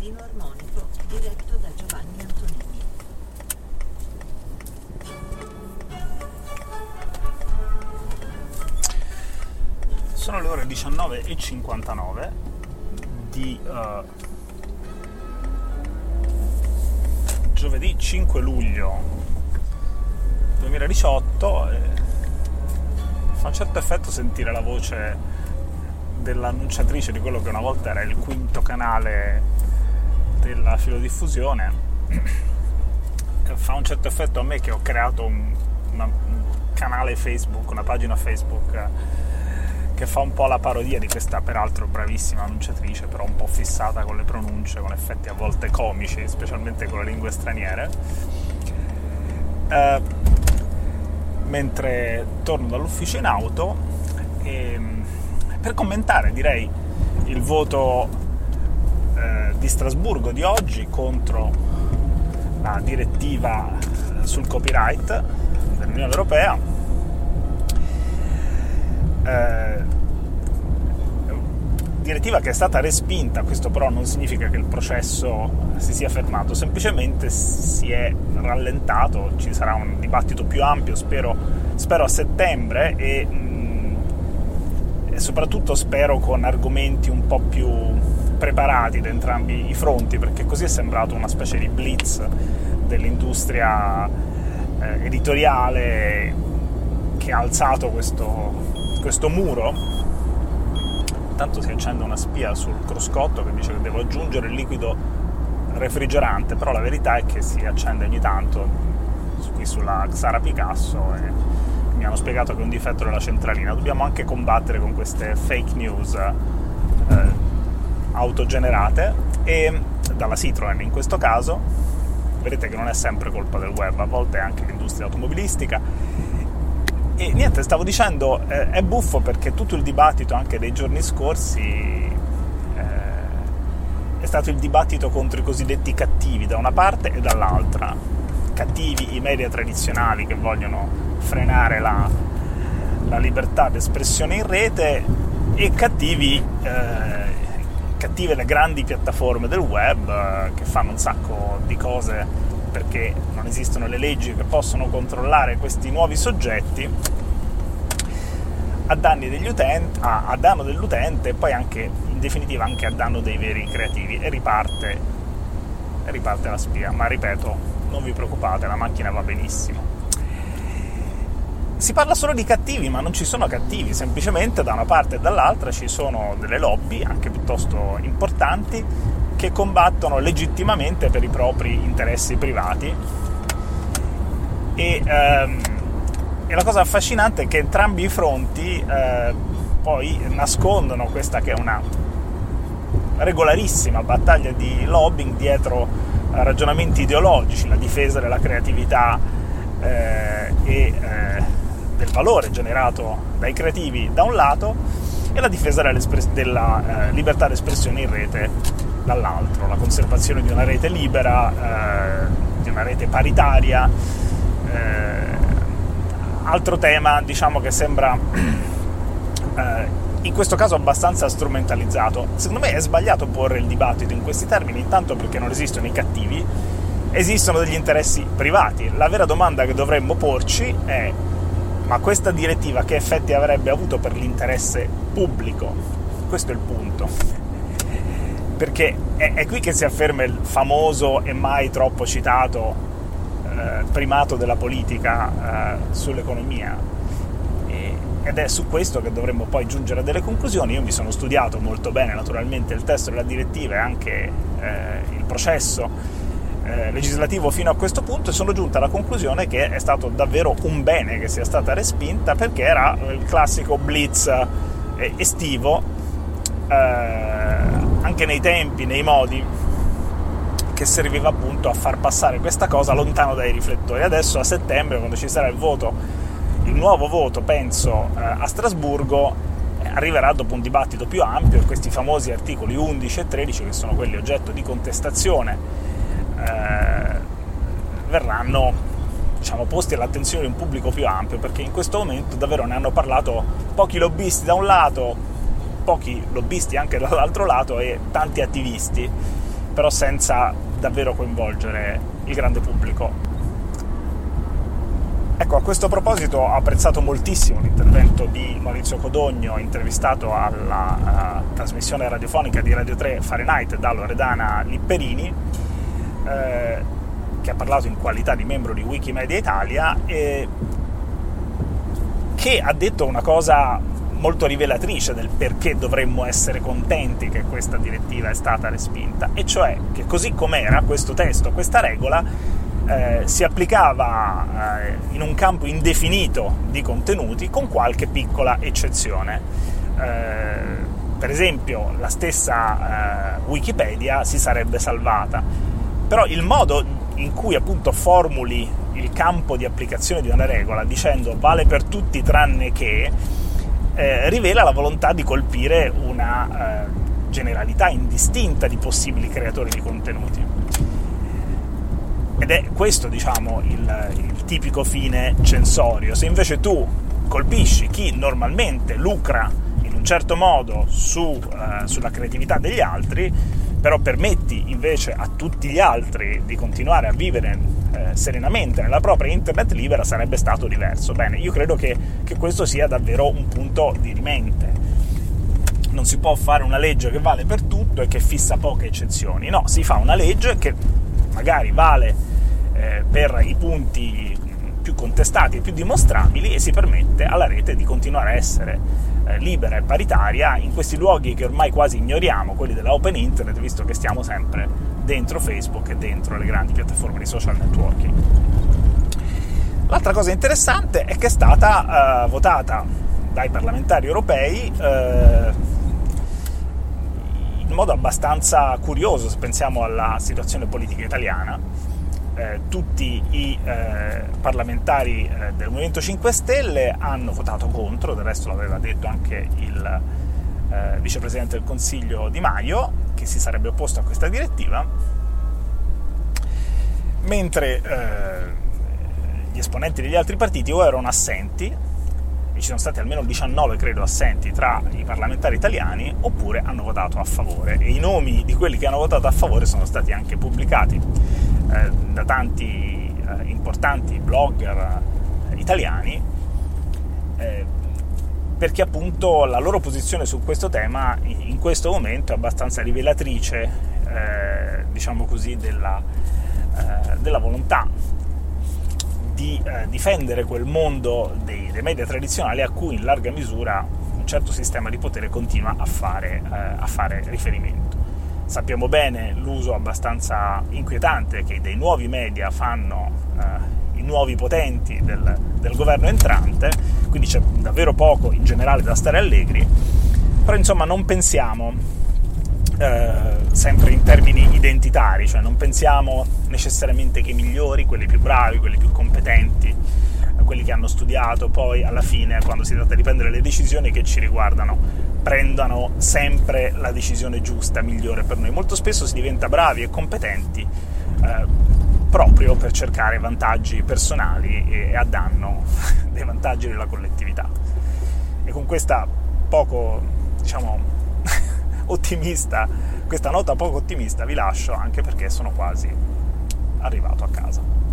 Giardino Armonico diretto da Giovanni Antonini. Sono le ore 19.59 di uh, giovedì 5 luglio 2018 e fa un certo effetto sentire la voce dell'annunciatrice di quello che una volta era il quinto canale filodiffusione fa un certo effetto a me che ho creato un, una, un canale Facebook, una pagina Facebook che fa un po' la parodia di questa peraltro bravissima annunciatrice, però un po' fissata con le pronunce, con effetti a volte comici, specialmente con le lingue straniere. Eh, mentre torno dall'ufficio in auto e, per commentare direi il voto eh, di Strasburgo di oggi contro la direttiva sul copyright dell'Unione Europea. Eh, direttiva che è stata respinta, questo però non significa che il processo si sia fermato, semplicemente si è rallentato, ci sarà un dibattito più ampio, spero, spero a settembre e, mh, e soprattutto spero con argomenti un po' più preparati da entrambi i fronti, perché così è sembrato una specie di blitz dell'industria eh, editoriale che ha alzato questo, questo muro intanto si accende una spia sul cruscotto che dice che devo aggiungere il liquido refrigerante, però la verità è che si accende ogni tanto qui sulla Xara Picasso e mi hanno spiegato che è un difetto della centralina. Dobbiamo anche combattere con queste fake news eh, autogenerate e dalla Citroen in questo caso vedete che non è sempre colpa del web, a volte è anche l'industria automobilistica e niente, stavo dicendo, eh, è buffo perché tutto il dibattito anche dei giorni scorsi eh, è stato il dibattito contro i cosiddetti cattivi da una parte e dall'altra. Cattivi i media tradizionali che vogliono frenare la, la libertà d'espressione in rete e cattivi, eh, cattive le grandi piattaforme del web eh, che fanno un sacco di cose perché non esistono le leggi che possono controllare questi nuovi soggetti a, utenti, a, a danno dell'utente e poi anche in definitiva anche a danno dei veri creativi. E riparte, riparte la spia. Ma ripeto non vi preoccupate la macchina va benissimo si parla solo di cattivi, ma non ci sono cattivi, semplicemente da una parte e dall'altra ci sono delle lobby, anche piuttosto importanti, che combattono legittimamente per i propri interessi privati. E, ehm, e la cosa affascinante è che entrambi i fronti eh, poi nascondono questa che è una regolarissima battaglia di lobbying dietro ragionamenti ideologici, la difesa della creatività eh, e eh, del valore generato dai creativi da un lato e la difesa della eh, libertà d'espressione in rete dall'altro, la conservazione di una rete libera, eh, di una rete paritaria. Eh, altro tema, diciamo che sembra eh, in questo caso abbastanza strumentalizzato. Secondo me è sbagliato porre il dibattito in questi termini, intanto perché non esistono i cattivi, esistono degli interessi privati. La vera domanda che dovremmo porci è ma questa direttiva che effetti avrebbe avuto per l'interesse pubblico? Questo è il punto perché è, è, qui che si afferma il famoso e mai troppo citato eh, primato della politica eh, sull'economia e, ed è su questo che dovremmo poi giungere a delle conclusioni. Io mi sono studiato molto bene naturalmente il testo della direttiva e anche eh, il processo eh, legislativo fino a questo punto e sono giunta alla conclusione che è stato davvero un bene che sia stata respinta perché era il classico blitz eh, estivo eh, anche nei tempi, nei modi, che serviva appunto a far passare questa cosa lontano dai riflettori. Adesso a settembre, quando ci sarà il voto, il nuovo voto, penso, eh, a Strasburgo, arriverà dopo un dibattito più ampio e questi famosi articoli 11 e 13, che sono quelli oggetto di contestazione, eh, verranno diciamo, posti all'attenzione di un pubblico più ampio, perché in questo momento davvero ne hanno parlato pochi lobbisti da un lato, pochi lobbisti anche dall'altro lato e tanti attivisti, però senza davvero coinvolgere il grande pubblico. Ecco, a questo proposito ho apprezzato moltissimo l'intervento di Maurizio Codogno, intervistato alla uh, trasmissione radiofonica di Radio 3 Fahrenheit da Loredana Lipperini, eh, che ha parlato in qualità di membro di Wikimedia Italia e che ha detto una cosa molto rivelatrice del perché dovremmo essere contenti che questa direttiva è stata respinta, e cioè che così com'era questo testo, questa regola, eh, si applicava eh, in un campo indefinito di contenuti con qualche piccola eccezione. Eh, per esempio, la stessa eh, Wikipedia si sarebbe salvata, però il modo in cui appunto formuli il campo di applicazione di una regola dicendo vale per tutti tranne che eh, rivela la volontà di colpire una eh, generalità indistinta di possibili creatori di contenuti. Ed è questo, diciamo, il, il tipico fine censorio. Se invece tu colpisci chi normalmente lucra in un certo modo su, eh, sulla creatività degli altri, però permetti invece a tutti gli altri di continuare a vivere eh, serenamente nella propria internet libera, sarebbe stato diverso. Bene, io credo che, che questo sia davvero un punto di rimente. Non si può fare una legge che vale per tutto e che fissa poche eccezioni, no, si fa una legge che magari vale eh, per i punti più contestati e più dimostrabili e si permette alla rete di continuare a essere libera e paritaria in questi luoghi che ormai quasi ignoriamo, quelli della open internet, visto che stiamo sempre dentro Facebook e dentro le grandi piattaforme di social networking. L'altra cosa interessante è che è stata eh, votata dai parlamentari europei eh, in modo abbastanza curioso se pensiamo alla situazione politica italiana eh, tutti i eh, parlamentari eh, del Movimento 5 Stelle hanno votato contro, del resto l'aveva detto anche il eh, vicepresidente del Consiglio Di Maio, che si sarebbe opposto a questa direttiva, mentre eh, gli esponenti degli altri partiti o erano assenti, e ci sono stati almeno 19, credo, assenti tra i parlamentari italiani, oppure hanno votato a favore. E i nomi di quelli che hanno votato a favore sono stati anche pubblicati eh, da tanti eh, importanti blogger eh, italiani, perché appunto la loro posizione su questo tema in questo momento è abbastanza rivelatrice, diciamo così, della, della volontà di eh, difendere quel mondo dei, dei, media tradizionali a cui in larga misura un certo sistema di potere continua a fare, eh, a fare riferimento. Sappiamo bene l'uso abbastanza inquietante che dei nuovi media fanno eh, i nuovi potenti del, del, governo entrante, quindi c'è davvero poco in generale da stare allegri, però insomma non pensiamo eh, sempre in termini identitari, cioè non pensiamo necessariamente che i migliori, quelli più bravi, quelli più competenti, quelli che hanno studiato, poi alla fine quando si tratta di prendere le decisioni che ci riguardano prendano sempre la decisione giusta, migliore per noi. Molto spesso si diventa bravi e competenti eh, proprio per cercare vantaggi personali e, a danno dei vantaggi della collettività. E con questa poco, diciamo, ottimista, questa nota poco ottimista vi lascio anche perché sono quasi arrivato a casa.